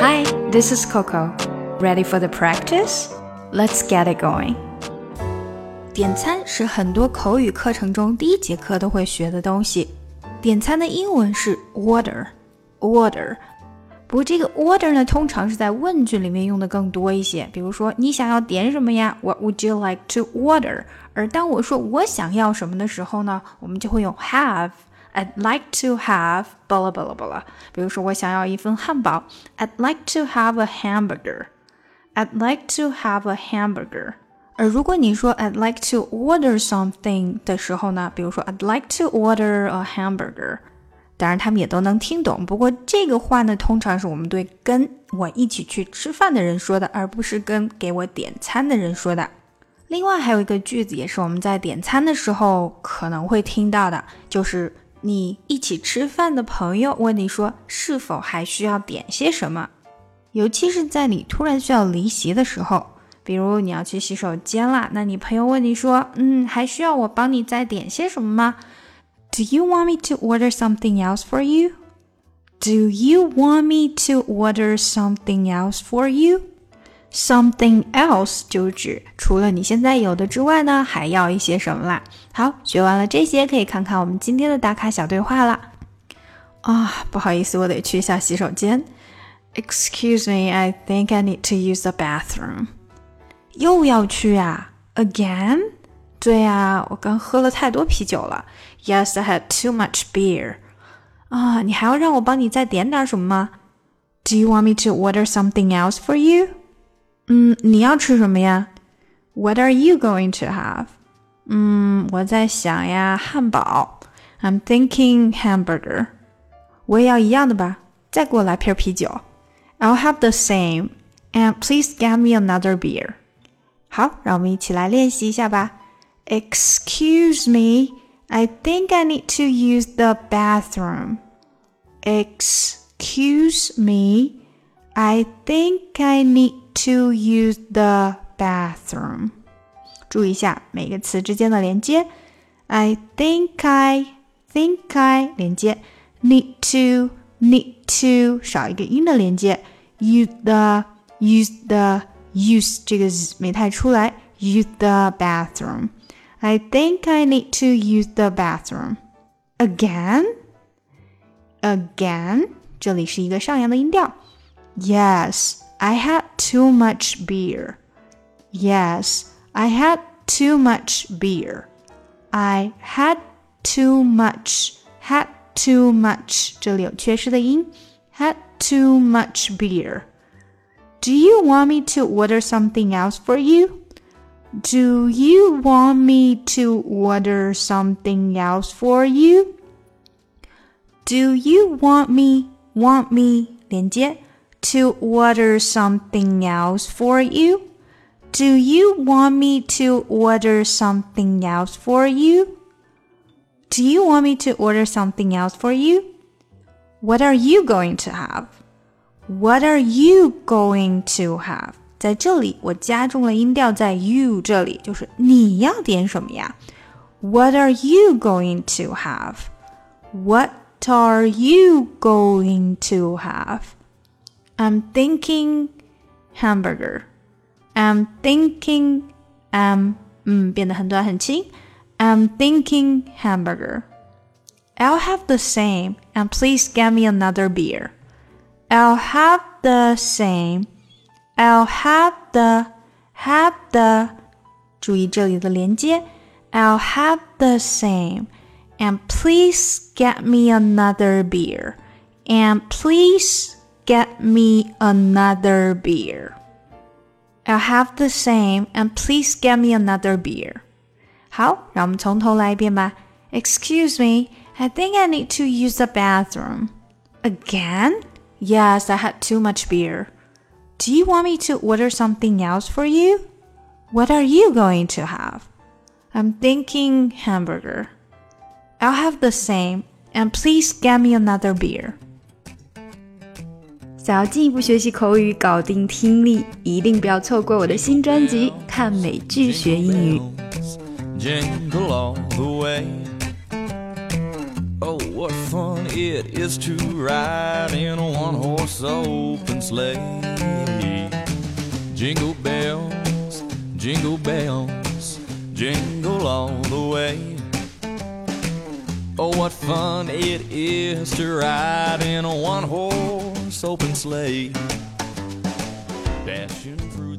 Hi, this is Coco. Ready for the practice? Let's get it going. 点餐是很多口语课程中第一节课都会学的东西。点餐的英文是 order，order。不过这个 order 呢，通常是在问句里面用的更多一些。比如说，你想要点什么呀？What would you like to order？而当我说我想要什么的时候呢，我们就会用 have。 I'd like to have 巴拉巴拉巴拉。比如说，我想要一份汉堡，I'd like to have a hamburger。I'd like to have a hamburger。而如果你说 I'd like to order something 的时候呢，比如说 I'd like to order a hamburger，当然他们也都能听懂。不过这个话呢，通常是我们对跟我一起去吃饭的人说的，而不是跟给我点餐的人说的。另外还有一个句子，也是我们在点餐的时候可能会听到的，就是你一起吃饭的朋友问你说是否还需要点些什么，尤其是在你突然需要离席的时候。比如你要去洗手间啦，那你朋友问你说：“嗯，还需要我帮你再点些什么吗？”Do you want me to order something else for you? Do you want me to order something else for you? Something else 就指除了你现在有的之外呢，还要一些什么啦？好，学完了这些，可以看看我们今天的打卡小对话啦。啊，不好意思，我得去一下洗手间。Excuse me, I think I need to use the bathroom. 又要去啊？Again？对啊，我刚喝了太多啤酒了。Yes, I had too much beer. 啊，你还要让我帮你再点点什么吗？Do you want me to order something else for you？嗯，你要吃什么呀？What are you going to have？嗯，我在想呀，汉堡。I'm thinking hamburger。我也要一样的吧。再给我来瓶啤酒。I'll have the same. And please get me another beer. 好，让我们一起来练习一下吧。Excuse me, I think I need to use the bathroom. Excuse me, I think I need to use the bathroom. 注意一下每个词之间的连接。I think I think I 连接，need to need to 少一个音的连接，use the use the use 这个没太出来，use the bathroom。I think I need to use the bathroom again. Again，这里是一个上扬的音调。Yes, I had too much beer. Yes, I had too much beer. I had too much. Had too much，这里有缺失的音。Had too much beer. Do you want me to order something else for you? Do you want me to order something else for you? Do you want me want me 连接 to order something else for you? Do you want me to order something else for you? Do you want me to order something else for you? What are you going to have? What are you going to have？在这里我加重了音调，在 you 这里就是你要点什么呀？What are you going to have? What are you going to have? I'm thinking hamburger. I'm thinking um 嗯变得很短很轻。I'm thinking hamburger. I'll have the same and please get me another beer. I'll have the same. I'll have the have the 注意这里的连接 I'll have the same. And please get me another beer. And please get me another beer. I'll have the same. And please get me another beer. 好，让我们从头来一遍吧。Excuse me, I think I need to use the bathroom. Again? Yes, I had too much beer. Do you want me to order something else for you? What are you going to have? I'm thinking hamburger. I'll have the same, and please get me another beer. 想要进一步学习口语，搞定听力，一定不要错过我的新专辑《看美剧学英语》。Jingle all the way. Oh, what fun it is to ride in a one horse open sleigh. Jingle bells, jingle bells, jingle all the way. Oh, what fun it is to ride in a one horse open sleigh. Dashing through